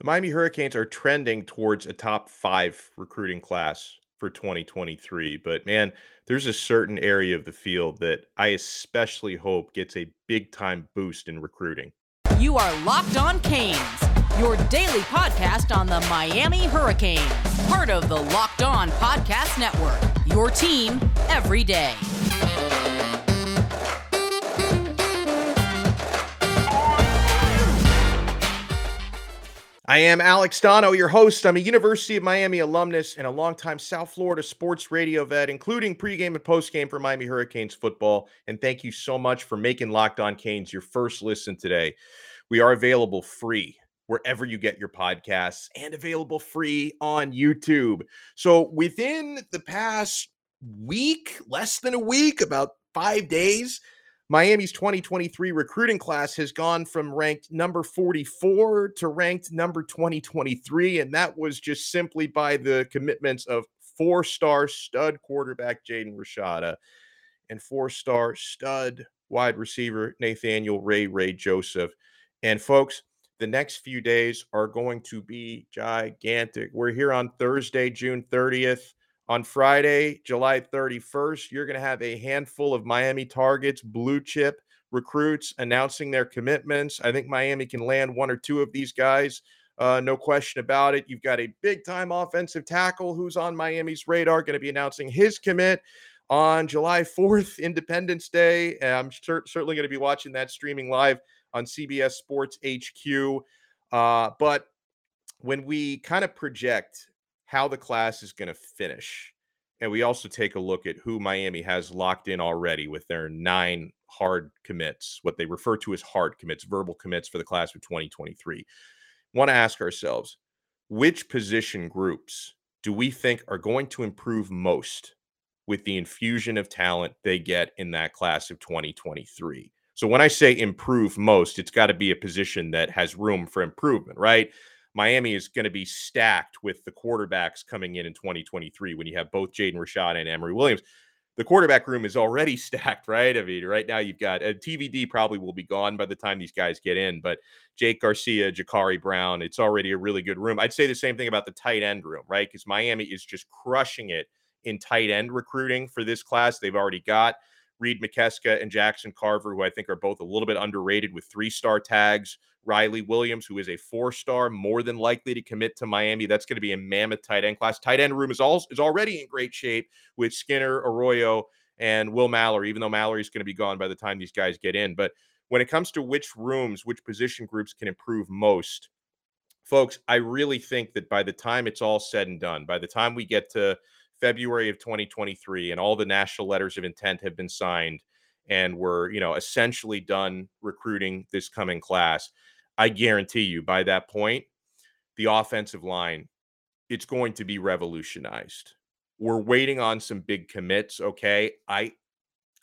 The Miami Hurricanes are trending towards a top five recruiting class for 2023. But man, there's a certain area of the field that I especially hope gets a big time boost in recruiting. You are Locked On Canes, your daily podcast on the Miami Hurricanes, part of the Locked On Podcast Network, your team every day. I am Alex Donno, your host. I'm a University of Miami alumnus and a longtime South Florida sports radio vet, including pregame and postgame for Miami Hurricanes football. And thank you so much for making Locked On Canes your first listen today. We are available free wherever you get your podcasts and available free on YouTube. So within the past week, less than a week, about five days, Miami's 2023 recruiting class has gone from ranked number 44 to ranked number 2023. And that was just simply by the commitments of four star stud quarterback Jaden Rashada and four star stud wide receiver Nathaniel Ray Ray Joseph. And folks, the next few days are going to be gigantic. We're here on Thursday, June 30th. On Friday, July 31st, you're going to have a handful of Miami targets, blue chip recruits announcing their commitments. I think Miami can land one or two of these guys. Uh, no question about it. You've got a big time offensive tackle who's on Miami's radar, going to be announcing his commit on July 4th, Independence Day. I'm cer- certainly going to be watching that streaming live on CBS Sports HQ. Uh, but when we kind of project how the class is going to finish. And we also take a look at who Miami has locked in already with their nine hard commits, what they refer to as hard commits, verbal commits for the class of 2023. Want to ask ourselves which position groups do we think are going to improve most with the infusion of talent they get in that class of 2023? So when I say improve most, it's got to be a position that has room for improvement, right? Miami is going to be stacked with the quarterbacks coming in in 2023 when you have both Jaden Rashad and Emory Williams. The quarterback room is already stacked, right? I mean, right now you've got a uh, TVD probably will be gone by the time these guys get in, but Jake Garcia, Jacurri Brown, it's already a really good room. I'd say the same thing about the tight end room, right? Because Miami is just crushing it in tight end recruiting for this class. They've already got Reid Mikeska and Jackson Carver, who I think are both a little bit underrated with three star tags. Riley Williams, who is a four star, more than likely to commit to Miami. That's going to be a mammoth tight end class. Tight end room is, all, is already in great shape with Skinner, Arroyo, and Will Mallory, even though Mallory's going to be gone by the time these guys get in. But when it comes to which rooms, which position groups can improve most, folks, I really think that by the time it's all said and done, by the time we get to February of 2023 and all the national letters of intent have been signed and we're, you know, essentially done recruiting this coming class, I guarantee you by that point, the offensive line, it's going to be revolutionized. We're waiting on some big commits, okay? I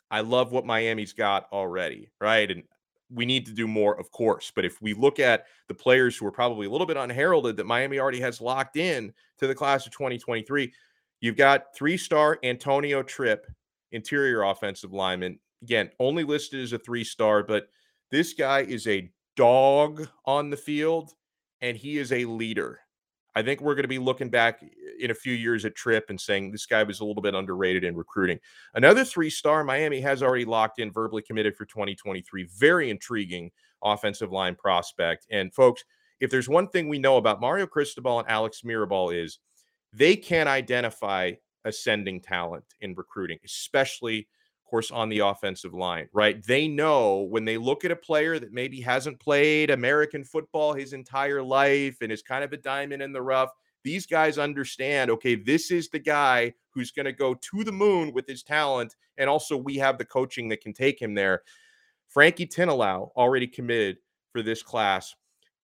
I love what Miami's got already, right? And we need to do more, of course. But if we look at the players who are probably a little bit unheralded that Miami already has locked in to the class of 2023, You've got three star Antonio Tripp, interior offensive lineman. Again, only listed as a three star, but this guy is a dog on the field and he is a leader. I think we're going to be looking back eh, in a few years at Tripp and saying this guy was a little bit underrated in recruiting. Another three star Miami has already locked in, verbally committed for 2023. Very intriguing offensive line prospect. And folks, if there's one thing we know about Mario Cristobal and Alex Mirabal is they can identify ascending talent in recruiting, especially, of course, on the offensive line, right? They know when they look at a player that maybe hasn't played American football his entire life and is kind of a diamond in the rough. These guys understand, okay, this is the guy who's going to go to the moon with his talent. And also, we have the coaching that can take him there. Frankie Tinalau already committed for this class.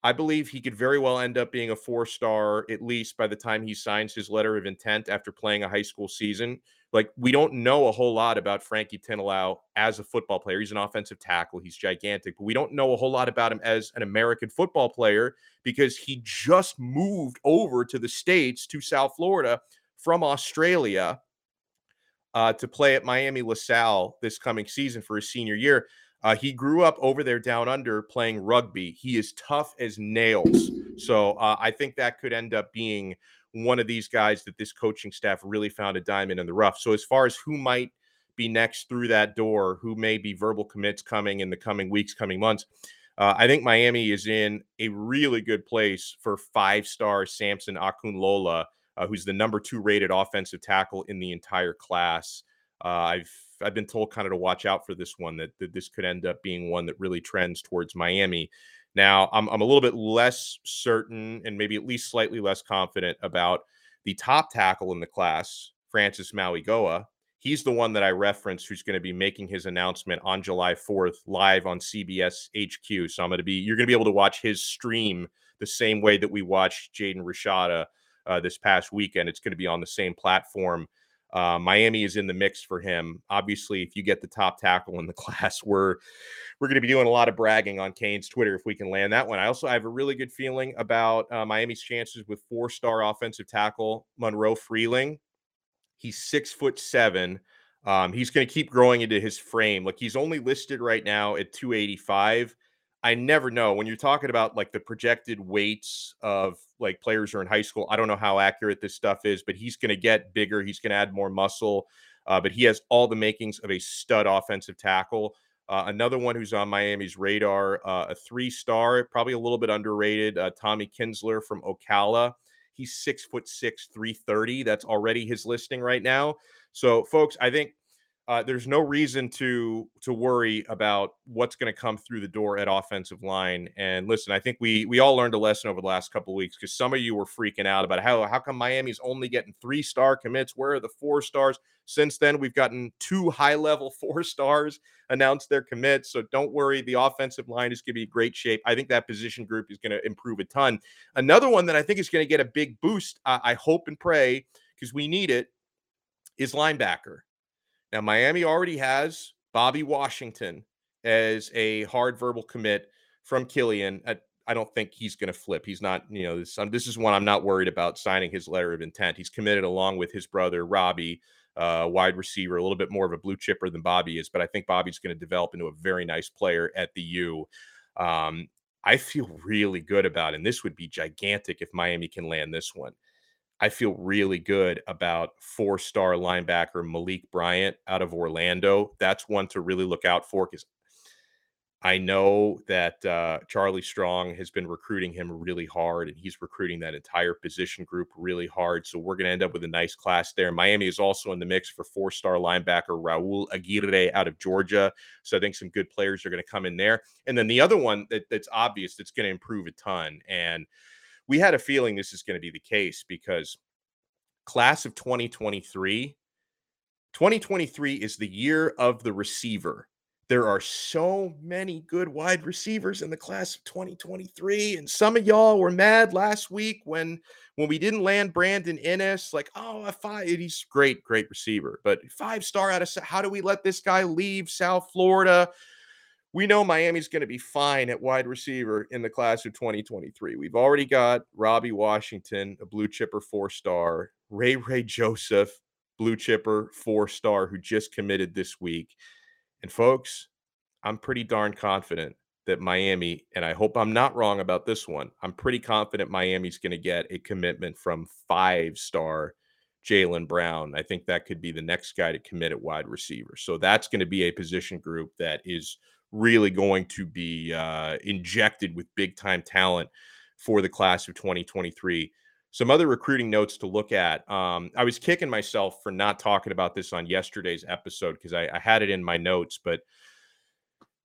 I believe he could very well end up being a four star, at least by the time he signs his letter of intent after playing a high school season. Like, we don't know a whole lot about Frankie Tinalau as a football player. He's an offensive tackle, he's gigantic, but we don't know a whole lot about him as an American football player because he just moved over to the States, to South Florida from Australia uh, to play at Miami LaSalle this coming season for his senior year. Uh, he grew up over there down under playing rugby. He is tough as nails. So uh, I think that could end up being one of these guys that this coaching staff really found a diamond in the rough. So as far as who might be next through that door, who may be verbal commits coming in the coming weeks, coming months, uh, I think Miami is in a really good place for five star Samson Okunlola, uh, who's the number two rated offensive tackle in the entire class. Uh, I've I've been told kind of to watch out for this one that, that this could end up being one that really trends towards Miami. Now, I'm, I'm a little bit less certain and maybe at least slightly less confident about the top tackle in the class, Francis Mauigoa. He's the one that I referenced who's going to be making his announcement on July 4th live on CBS HQ. So I'm going to be, you're going to be able to watch his stream the same way that we watched Jaden Rashada uh, this past weekend. It's going to be on the same platform. Uh, Miami is in the mix for him. Obviously, if you get the top tackle in the class, we're we're going to be doing a lot of bragging on Canes Twitter if we can land that one. I also have a really good feeling about uh, Miami's chances with four-star offensive tackle Monroe Freeling. He's six foot seven. Um, he's going to keep growing into his frame. Like he's only listed right now at 285. I never know when you're talking about like the projected weights of like players are in high school. I don't know how accurate this stuff is, but he's going to get bigger. He's going to add more muscle. Uh, but he has all the makings of a stud offensive tackle. Uh, another one who's on Miami's radar, uh, a three star, probably a little bit underrated, uh, Tommy Kinsler from Ocala. He's six foot six, 330. That's already his listing right now. So, folks, I think uh, there's no reason to to worry about what's going to come through the door at offensive line. And listen, I think we we all learned a lesson over the last couple weeks because some of you were freaking out about how how come Miami's only getting three star commits? Where are the four stars? Since then, we've gotten two high level four stars announce their commits. So don't worry, the offensive line is going to be great shape. I think that position group is going to improve a ton. Another one that I think is going to get a big boost. Uh, I hope and pray because we need it is linebacker. Now, Miami already has Bobby Washington as a hard verbal commit from Killian. I, I don't think he's going to flip. He's not, you know, this, um, this is one I'm not worried about signing his letter of intent. He's committed along with his brother, Robbie, uh, wide receiver, a little bit more of a blue chipper than Bobby is, but I think Bobby's going to develop into a very nice player at the U. Um, I feel really good about, it, and this would be gigantic if Miami can land this one. I feel really good about four star linebacker Malik Bryant out of Orlando. That's one to really look out for because I know that uh, Charlie Strong has been recruiting him really hard, and he's recruiting that entire position group really hard. So we're going to end up with a nice class there. Miami is also in the mix for four star linebacker Raul Aguirre out of Georgia. So I think some good players are going to come in there. And then the other one that, that's obvious that's going to improve a ton. And we had a feeling this is going to be the case because class of 2023 2023 is the year of the receiver. There are so many good wide receivers in the class of 2023 and some of y'all were mad last week when when we didn't land Brandon Inniss like oh a five he's great great receiver but five star out of how do we let this guy leave South Florida we know Miami's going to be fine at wide receiver in the class of 2023. We've already got Robbie Washington, a blue chipper four star, Ray Ray Joseph, blue chipper four star, who just committed this week. And folks, I'm pretty darn confident that Miami, and I hope I'm not wrong about this one, I'm pretty confident Miami's going to get a commitment from five star Jalen Brown. I think that could be the next guy to commit at wide receiver. So that's going to be a position group that is really going to be uh, injected with big time talent for the class of 2023. Some other recruiting notes to look at. Um, I was kicking myself for not talking about this on yesterday's episode because I, I had it in my notes, but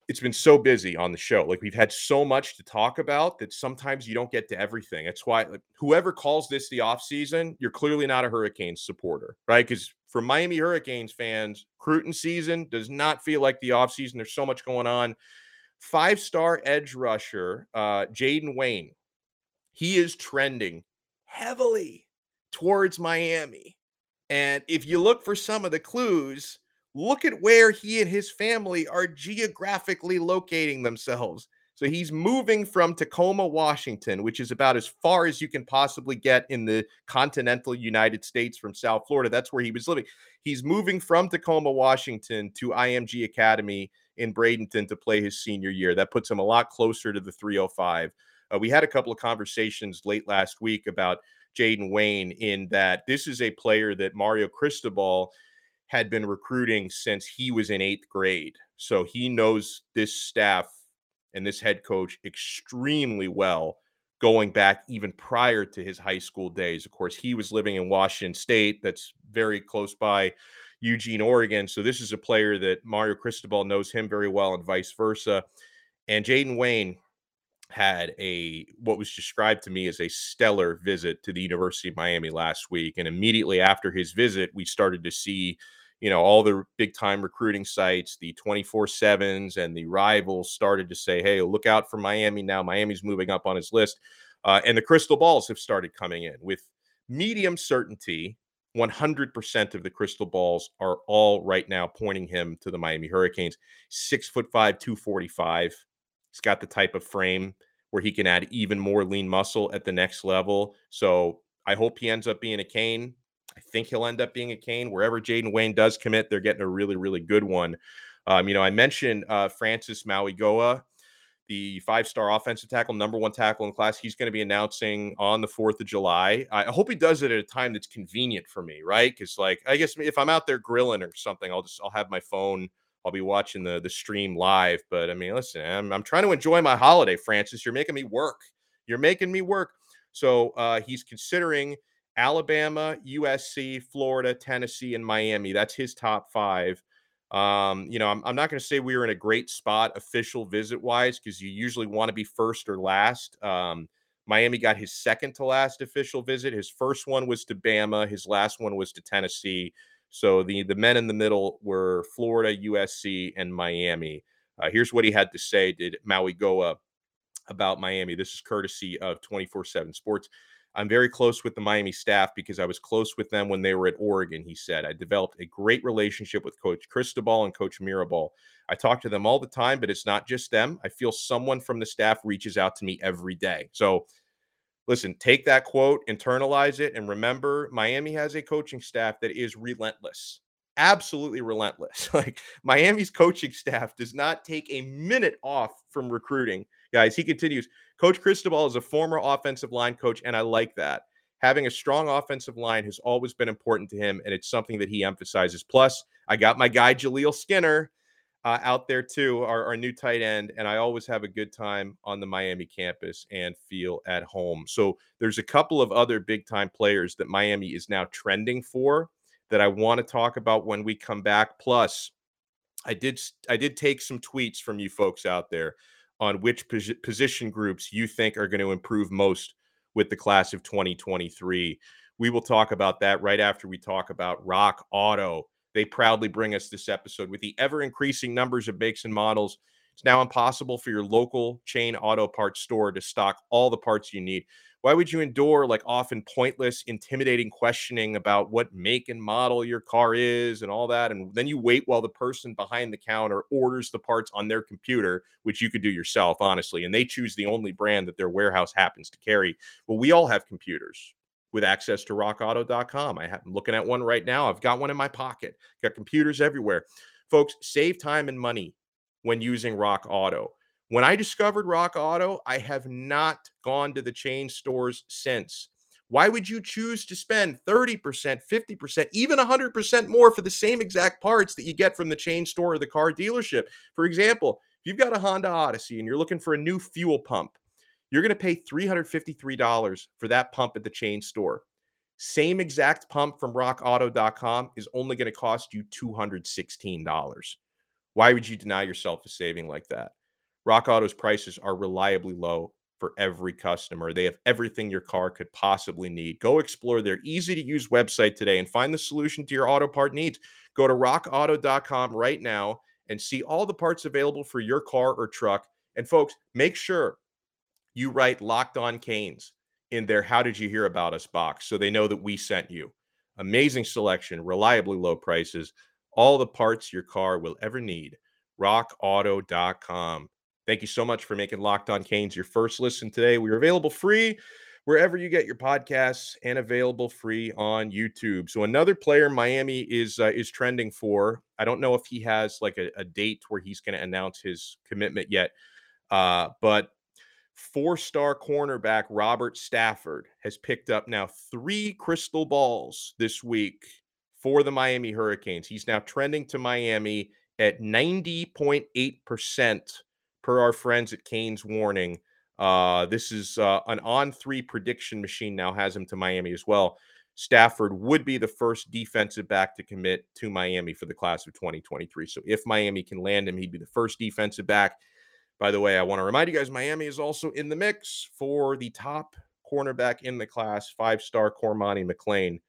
it's been so busy on the show. Like we've had so much to talk about that sometimes you don't get to everything. That's why like, whoever calls this the off season, you're clearly not a Hurricanes supporter, right? Because for Miami Hurricanes fans, Cruton season does not feel like the off season. There's so much going on. Five star edge rusher, uh, Jayden Wayne, he is trending heavily towards Miami. And if you look for some of the clues, look at where he and his family are geographically locating themselves. So he's moving from Tacoma, Washington, which is about as far as you can possibly get in the continental United States from South Florida. That's where he was living. He's moving from Tacoma, Washington to IMG Academy in Bradenton to play his senior year. That puts him a lot closer to the 305. Uh, we had a couple of conversations late last week about Jayden Wayne in that this is a player that Mario Cristobal had been recruiting since he was in eighth grade. So he knows this staff and this head coach extremely well going back even prior to his high school days. Of course, he was living in Washington State, that's very close by Eugene, Oregon. So this is a player that Mario Cristobal knows him very well, and vice versa. And Jayden Wayne had a what was described to me as a stellar visit to the University of Miami last week. And immediately after his visit, we started to see you know, all the big time recruiting sites, the 24 7s and the rivals started to say, hey, look out for Miami now. Miami's moving up on his list. Uh, and the crystal balls have started coming in with medium certainty. 100% of the crystal balls are all right now pointing him to the Miami Hurricanes. Six foot five, 245. He's got the type of frame where he can add even more lean muscle at the next level. So I hope he ends up being a Cane. I think he'll end up being a Cane. Wherever Jayden Wayne does commit, they're getting a really, really good one. Um, you know, I mentioned uh, Francis Mauigoa, the five-star offensive tackle, number one tackle in class. He's going to be announcing on the Fourth of July. I hope he does it at a time that's convenient for me, right? Because, like, I guess if I'm out there grilling or something, I'll just I'll have my phone. I'll be watching the the stream live. But I mean, listen, I'm, I'm trying to enjoy my holiday, Francis. You're making me work. You're making me work. So uh, he's considering Alabama, USC, Florida, Tennessee, and Miami. That's his top five. Um, you know, I'm, I'm not going to say we were in a great spot official visit wise because you usually want to be first or last. Um, Miami got his second to last official visit. His first one was to Bama. His last one was to Tennessee. So the the men in the middle were Florida, USC, and Miami. Uh, here's what he had to say. Did Mauigoa about Miami? This is courtesy of 24/7 Sports. I'm very close with the Miami staff because I was close with them when they were at Oregon, he said. I developed a great relationship with Coach Cristobal and Coach Mirabal. I talk to them all the time, but it's not just them. I feel someone from the staff reaches out to me every day. So, listen, take that quote, internalize it, and remember Miami has a coaching staff that is relentless. Absolutely relentless. Like Miami's coaching staff does not take a minute off from recruiting. Guys, he continues Coach Cristobal is a former offensive line coach, and I like that. Having a strong offensive line has always been important to him, and it's something that he emphasizes. Plus, I got my guy Jaleel Skinner uh, out there too, our, our new tight end, and I always have a good time on the Miami campus and feel at home. So there's a couple of other big time players that Miami is now trending for that I want to talk about when we come back. Plus, I did I did take some tweets from you folks out there on which pos- position groups you think are going to improve most with the class of 2023. We will talk about that right after we talk about Rock Auto. They proudly bring us this episode with the ever increasing numbers of makes and models. It's now impossible for your local chain auto parts store to stock all the parts you need. Why would you endure like often pointless, intimidating questioning about what make and model your car is and all that? And then you wait while the person behind the counter orders the parts on their computer, which you could do yourself, honestly, and they choose the only brand that their warehouse happens to carry. Well, we all have computers with access to rockauto.com. I am looking at one right now. I've got one in my pocket. Got computers everywhere. Folks, save time and money when using Rock Auto. When I discovered Rock Auto, I have not gone to the chain stores since. Why would you choose to spend 30%, 50%, even 100% more for the same exact parts that you get from the chain store or the car dealership? For example, if you've got a Honda Odyssey and you're looking for a new fuel pump, you're going to pay $353 for that pump at the chain store. Same exact pump from rockauto.com is only going to cost you $216. Why would you deny yourself a saving like that? Rock Auto's prices are reliably low for every customer. They have everything your car could possibly need. Go explore their easy to use website today and find the solution to your auto part needs. Go to rockauto.com right now and see all the parts available for your car or truck. And folks, make sure you write locked on canes in their How Did You Hear About Us box so they know that we sent you. Amazing selection, reliably low prices, all the parts your car will ever need. RockAuto.com. Thank you so much for making Locked On Canes your first listen today. We are available free wherever you get your podcasts and available free on YouTube. So another player Miami is uh, is trending for. I don't know if he has like a, a date where he's going to announce his commitment yet, uh, but four-star cornerback Robert Stafford has picked up now three crystal balls this week for the Miami Hurricanes. He's now trending to Miami at 90.8% per our friends at Canes Warning. Uh, this is uh, an on three prediction machine now has him to Miami as well. Stafford would be the first defensive back to commit to Miami for the class of 2023. So if Miami can land him, he'd be the first defensive back. By the way, I want to remind you guys Miami is also in the mix for the top cornerback in the class, five star Cormani McClain.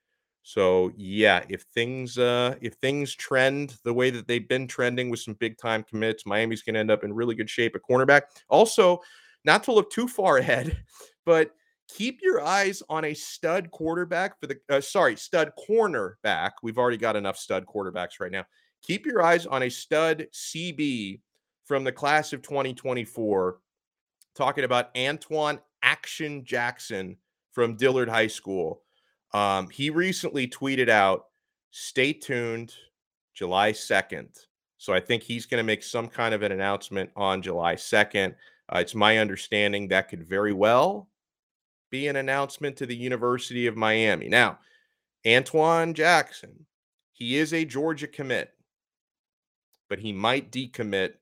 So yeah, if things uh if things trend the way that they've been trending with some big time commits, Miami's going to end up in really good shape at cornerback. Also, not to look too far ahead, but keep your eyes on a stud quarterback for the uh, sorry, stud cornerback. We've already got enough stud quarterbacks right now. Keep your eyes on a stud CB from the class of 2024 talking about Antoine Action Jackson from Dillard High School. Um, he recently tweeted out, stay tuned July 2nd. So I think he's going to make some kind of an announcement on July 2nd. Uh, it's my understanding that could very well be an announcement to the University of Miami. Now, Antoine Jackson, he is a Georgia commit, but he might decommit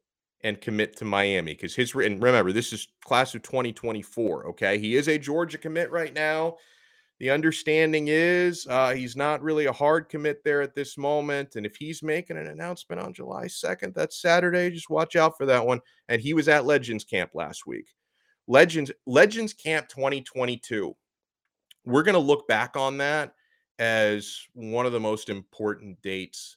and commit to Miami because his and remember this is class of 2024. Okay, he is a Georgia commit right now. The understanding is uh, he's not really a hard commit there at this moment. And if he's making an announcement on July 2nd, that's Saturday, just watch out for that one. And he was at Legends Camp last week. Legends, Legends Camp 2022. We're going to look back on that as one of the most important dates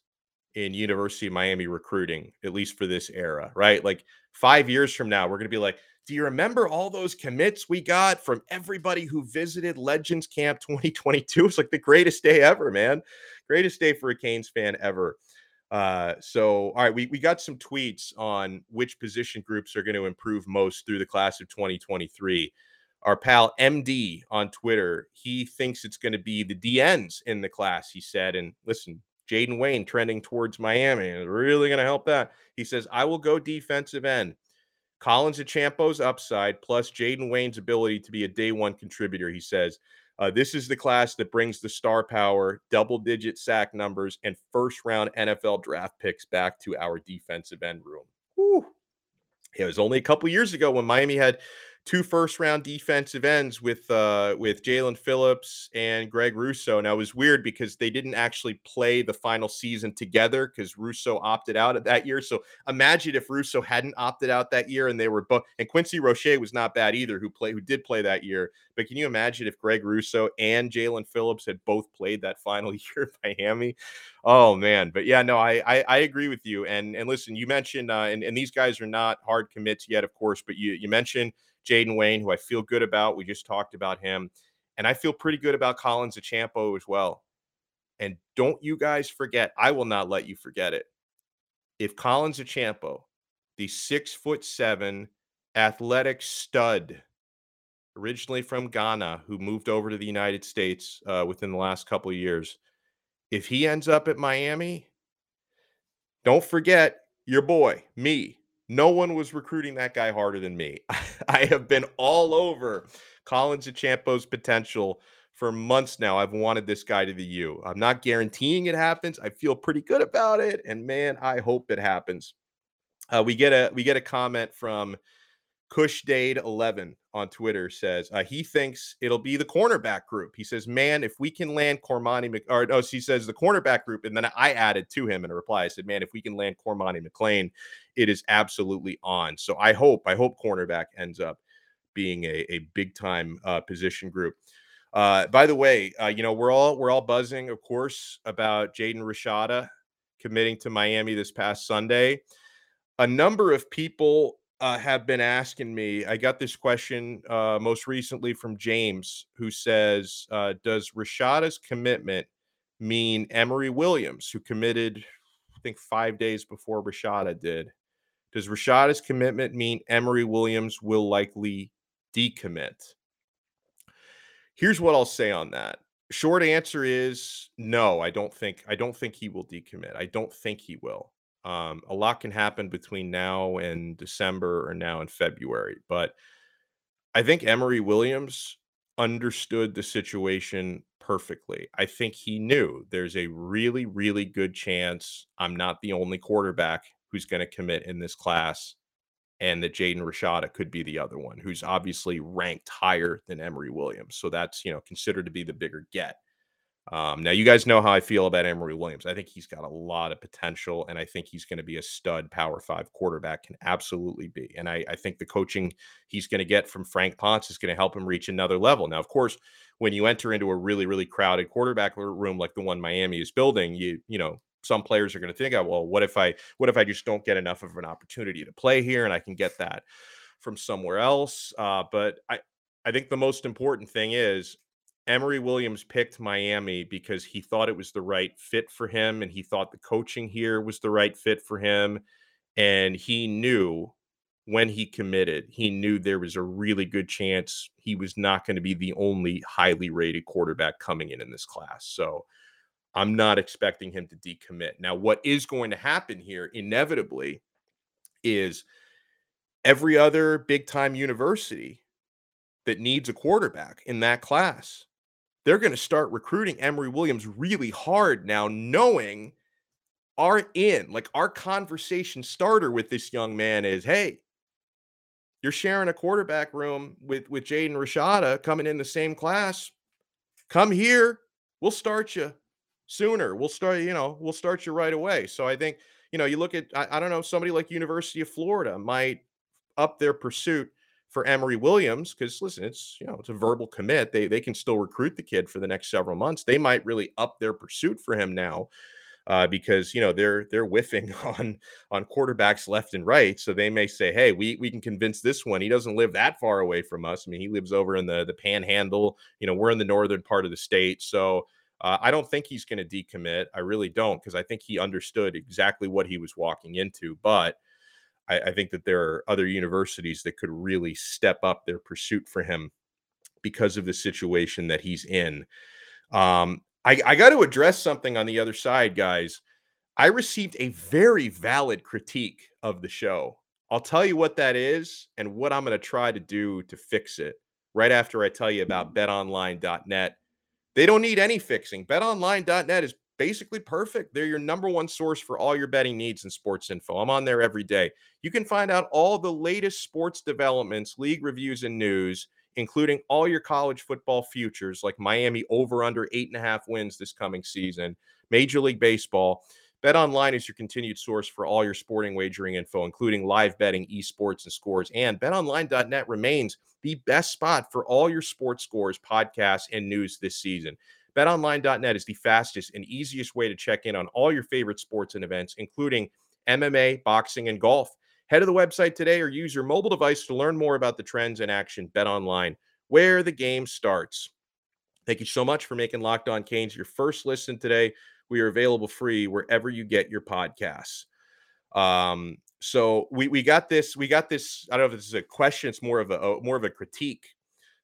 in University of Miami recruiting, at least for this era, right? Like five years from now, we're going to be like, do you remember all those commits we got from everybody who visited Legends Camp 2022? It's like the greatest day ever, man. Greatest day for a Canes fan ever. Uh, so, all right, we, we got some tweets on which position groups are going to improve most through the class of 2023. Our pal MD on Twitter, he thinks it's going to be the DNs in the class, he said. And listen, Jayden Wayne trending towards Miami is really going to help that. He says, I will go defensive end. Collins Acheampong's upside plus Jayden Wayne's ability to be a day one contributor. He says, uh, This is the class that brings the star power, double digit sack numbers, and first round NFL draft picks back to our defensive end room. It was only a couple years ago when Miami had two first round defensive ends with uh, with Jaelan Phillips and Greg Rousseau. Now it was weird because they didn't actually play the final season together because Rousseau opted out at that year. So imagine if Rousseau hadn't opted out that year and they were both and Quincy Roche was not bad either, who played who did play that year. But can you imagine if Greg Rousseau and Jaelan Phillips had both played that final year at Miami? Oh man, but yeah, no, I I, I agree with you. And and listen, you mentioned uh, and and these guys are not hard commits yet, of course, but you you mentioned Jayden Wayne, who I feel good about. We just talked about him. And I feel pretty good about Collins Acheampong as well. And don't you guys forget, I will not let you forget it. If Collins Acheampong, the six foot seven athletic stud, originally from Ghana, who moved over to the United States uh, within the last couple of years, if he ends up at Miami, don't forget your boy, me, no one was recruiting that guy harder than me. I have been all over Collins Acheampong's potential for months now. I've wanted this guy to the U. I'm not guaranteeing it happens. I feel pretty good about it, and man, I hope it happens. Uh, we get a we get a comment from Dade 11 on Twitter says uh, he thinks it'll be the cornerback group. He says, "Man, if we can land Cormani, Mc- or no, he says the cornerback group." And then I added to him in a reply. I said, "Man, if we can land Cormani McClain, it is absolutely on." So I hope, I hope cornerback ends up being a, a big time uh, position group. Uh, by the way, uh, you know we're all we're all buzzing, of course, about Jaden Rashada committing to Miami this past Sunday. A number of people uh, have been asking me. I got this question uh, most recently from James, who says, uh, "Does Rashada's commitment mean Emory Williams, who committed, I think, five days before Rashada did, Does Rashada's commitment mean Emory Williams will likely decommit? Here's what I'll say on that. Short answer is no. I don't think I don't think he will decommit. I don't think he will. Um, a lot can happen between now and December or now and February, but I think Emory Williams understood the situation perfectly. I think he knew there's a really, really good chance I'm not the only quarterback who's going to commit in this class, and that Jaden Rashada could be the other one, who's obviously ranked higher than Emory Williams. So that's you know considered to be the bigger get. Um, now, you guys know how I feel about Emory Williams. I think he's got a lot of potential, and I think he's going to be a stud Power Five quarterback. Can absolutely be, and I, I think the coaching he's going to get from Frank Ponce is going to help him reach another level. Now, of course, when you enter into a really, really crowded quarterback room like the one Miami is building, you you know some players are going to think, oh, well, what if I what if I just don't get enough of an opportunity to play here, and I can get that from somewhere else? Uh, but I I think the most important thing is Emory Williams picked Miami because he thought it was the right fit for him and he thought the coaching here was the right fit for him. And he knew when he committed, he knew there was a really good chance he was not going to be the only highly rated quarterback coming in in this class. So I'm not expecting him to decommit. Now, what is going to happen here inevitably is every other big time university that needs a quarterback in that class they're going to start recruiting Emory Williams really hard now, knowing our in, like our conversation starter with this young man is, hey, you're sharing a quarterback room with with Jaden Rashada coming in the same class. Come here, we'll start you sooner. We'll start, you know, we'll start you right away. So I think, you know, you look at, I, I don't know, somebody like University of Florida might up their pursuit for Emory Williams because listen, it's you know it's a verbal commit. They they can still recruit the kid for the next several months. They might really up their pursuit for him now. Uh, because you know they're they're whiffing on on quarterbacks left and right, so they may say, "Hey, we we can convince this one. He doesn't live that far away from us. I mean, he lives over in the the Panhandle. You know, we're in the northern part of the state, so uh, I don't think he's going to decommit. I really don't because I think he understood exactly what he was walking into. But I, I think that there are other universities that could really step up their pursuit for him because of the situation that he's in. Um, I, I got to address something on the other side, guys. I received a very valid critique of the show. I'll tell you what that is and what I'm going to try to do to fix it right after I tell you about betonline.net. They don't need any fixing. Betonline.net is basically perfect. They're your number one source for all your betting needs and sports info. I'm on there every day. You can find out all the latest sports developments, league reviews, and news, including all your college football futures like Miami over under eight and a half wins this coming season, Major League Baseball. Bet Online is your continued source for all your sporting wagering info, including live betting, esports, and scores. And betonline.net remains the best spot for all your sports scores, podcasts, and news this season. BetOnline.net is the fastest and easiest way to check in on all your favorite sports and events, including MMA, boxing, and golf. Head to the website today or use your mobile device to learn more about the trends in action. BetOnline, where the game starts. Thank you so much for making Locked On Canes your first listen today. We are available free wherever you get your podcasts. Um, so we we got this we got this. I don't know if this is a question. It's more of a, a more of a critique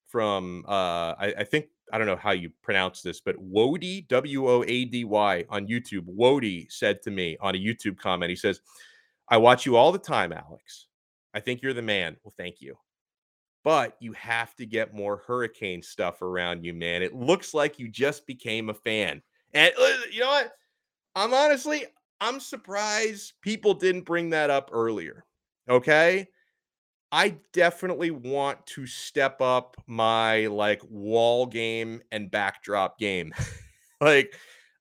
from uh, I, I, think I don't know how you pronounce this, but Wody W O A D Y on YouTube. Wody said to me on a YouTube comment, he says, "I watch you all the time, Alex. I think you're the man." Well, thank you, but you have to get more hurricane stuff around you, man. It looks like you just became a fan, and uh, you know what? I'm honestly I'm surprised people didn't bring that up earlier. Okay I definitely want to step up my like wall game and backdrop game. like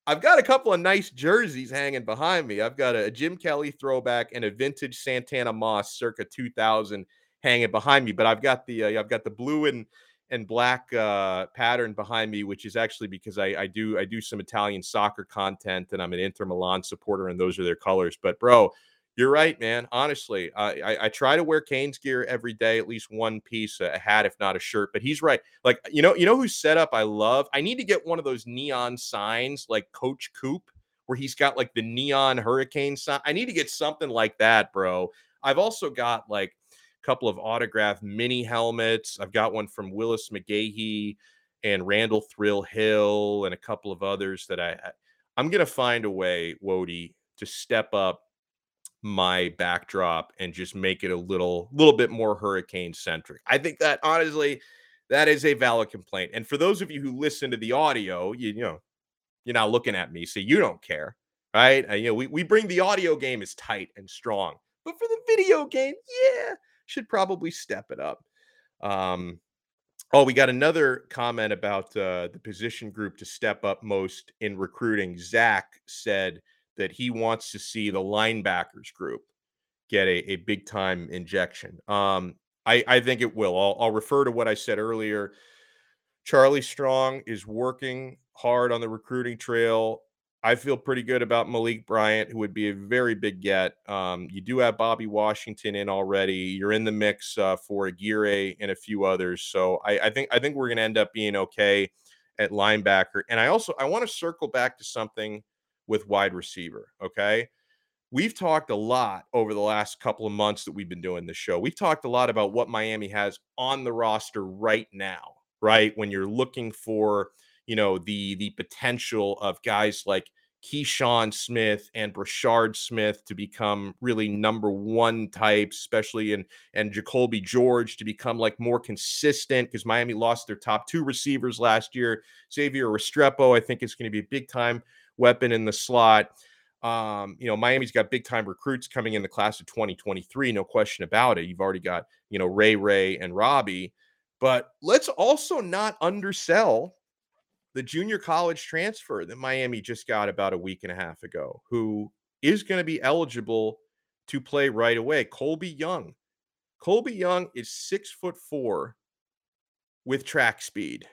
I've got a couple of nice jerseys hanging behind me. I've got a, Jim Kelly throwback and a vintage Santana Moss circa 2000 hanging behind me, but I've got the uh, I've got the blue and and black uh, pattern behind me, which is actually because I, I do I do some Italian soccer content and I'm an Inter Milan supporter and those are their colors. But bro, you're right, man. Honestly, I, I try to wear Canes gear every day, at least one piece, a hat, if not a shirt. But he's right. Like you know, you know who's set up. I love. I need to get one of those neon signs, like Coach Coop, where he's got like the neon hurricane sign. I need to get something like that, bro. I've also got like a couple of autographed mini helmets. I've got one from Willis McGahee and Randall Thrill Hill and a couple of others that I I'm gonna find a way, Wody, to step up my backdrop and just make it a little little bit more hurricane centric. I think that honestly that is a valid complaint. And for those of you who listen to the audio, you, you know, you're not looking at me, so you don't care, right? Uh, you know, we, we bring the audio game as tight and strong, but for the video game, yeah, should probably step it up. Um, Oh, we got another comment about uh, the position group to step up most in recruiting. Zach said that he wants to see the linebackers group get a, a big time injection. Um, I, I think it will. I'll, I'll refer to what I said earlier. Charlie Strong is working hard on the recruiting trail. I feel pretty good about Malik Bryant, who would be a very big get. Um, you do have Bobby Washington in already. You're in the mix uh, for Aguirre and a few others. So I, I think I think we're going to end up being okay at linebacker. And I also I want to circle back to something with wide receiver. Okay, we've talked a lot over the last couple of months that we've been doing this show. We've talked a lot about what Miami has on the roster right now. Right when you're looking for you know the the potential of guys like Keyshawn Smith and Brashard Smith to become really number one types, especially in and Jacolby George to become like more consistent because Miami lost their top two receivers last year. Xavier Restrepo, I think, is going to be a big time weapon in the slot. Um, you know, Miami's got big time recruits coming in the class of 2023, no question about it. You've already got, you know, Ray Ray and Robbie. But let's also not undersell the junior college transfer that Miami just got about a week and a half ago, who is going to be eligible to play right away. Colby Young. Colby Young is six foot four with track speed.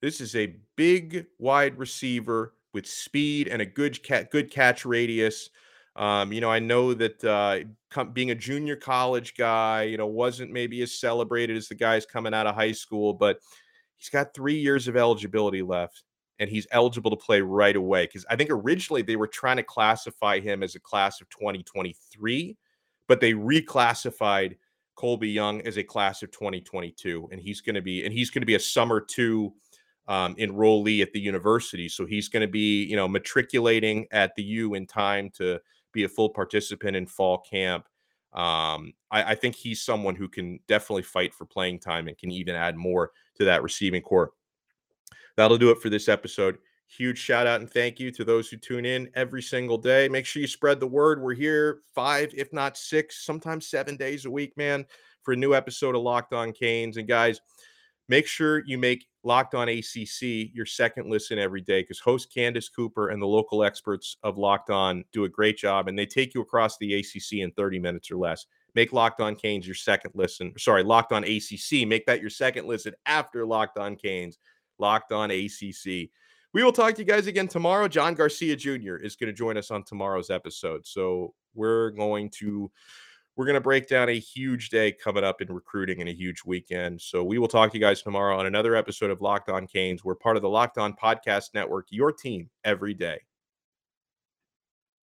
This is a big wide receiver with speed and a good good catch radius. Um, you know, I know that uh, com- being a junior college guy, you know, wasn't maybe as celebrated as the guys coming out of high school, but He's got three years of eligibility left, and he's eligible to play right away. Because I think originally they were trying to classify him as a class of 2023, but they reclassified Colby Young as a class of 2022, and he's going to be and he's going to be a summer two um, enrollee at the university. So he's going to be you know matriculating at the U in time to be a full participant in fall camp. Um, I, I, think he's someone who can definitely fight for playing time and can even add more to that receiving corps. That'll do it for this episode. Huge shout out and thank you to those who tune in every single day. Make sure you spread the word. We're here five, if not six, sometimes seven days a week, man, for a new episode of Locked On Canes. And guys, make sure you make Locked On ACC your second listen every day because host Candace Cooper and the local experts of Locked On do a great job and they take you across the ACC in 30 minutes or less. Make Locked On Canes your second listen. Sorry, Locked On ACC. Make that your second listen after Locked On Canes. Locked On ACC. We will talk to you guys again tomorrow. John Garcia Jr. is going to join us on tomorrow's episode. So we're going to we're going to break down a huge day coming up in recruiting and a huge weekend. So we will talk to you guys tomorrow on another episode of Locked On Canes. We're part of the Locked On Podcast Network, your team every day.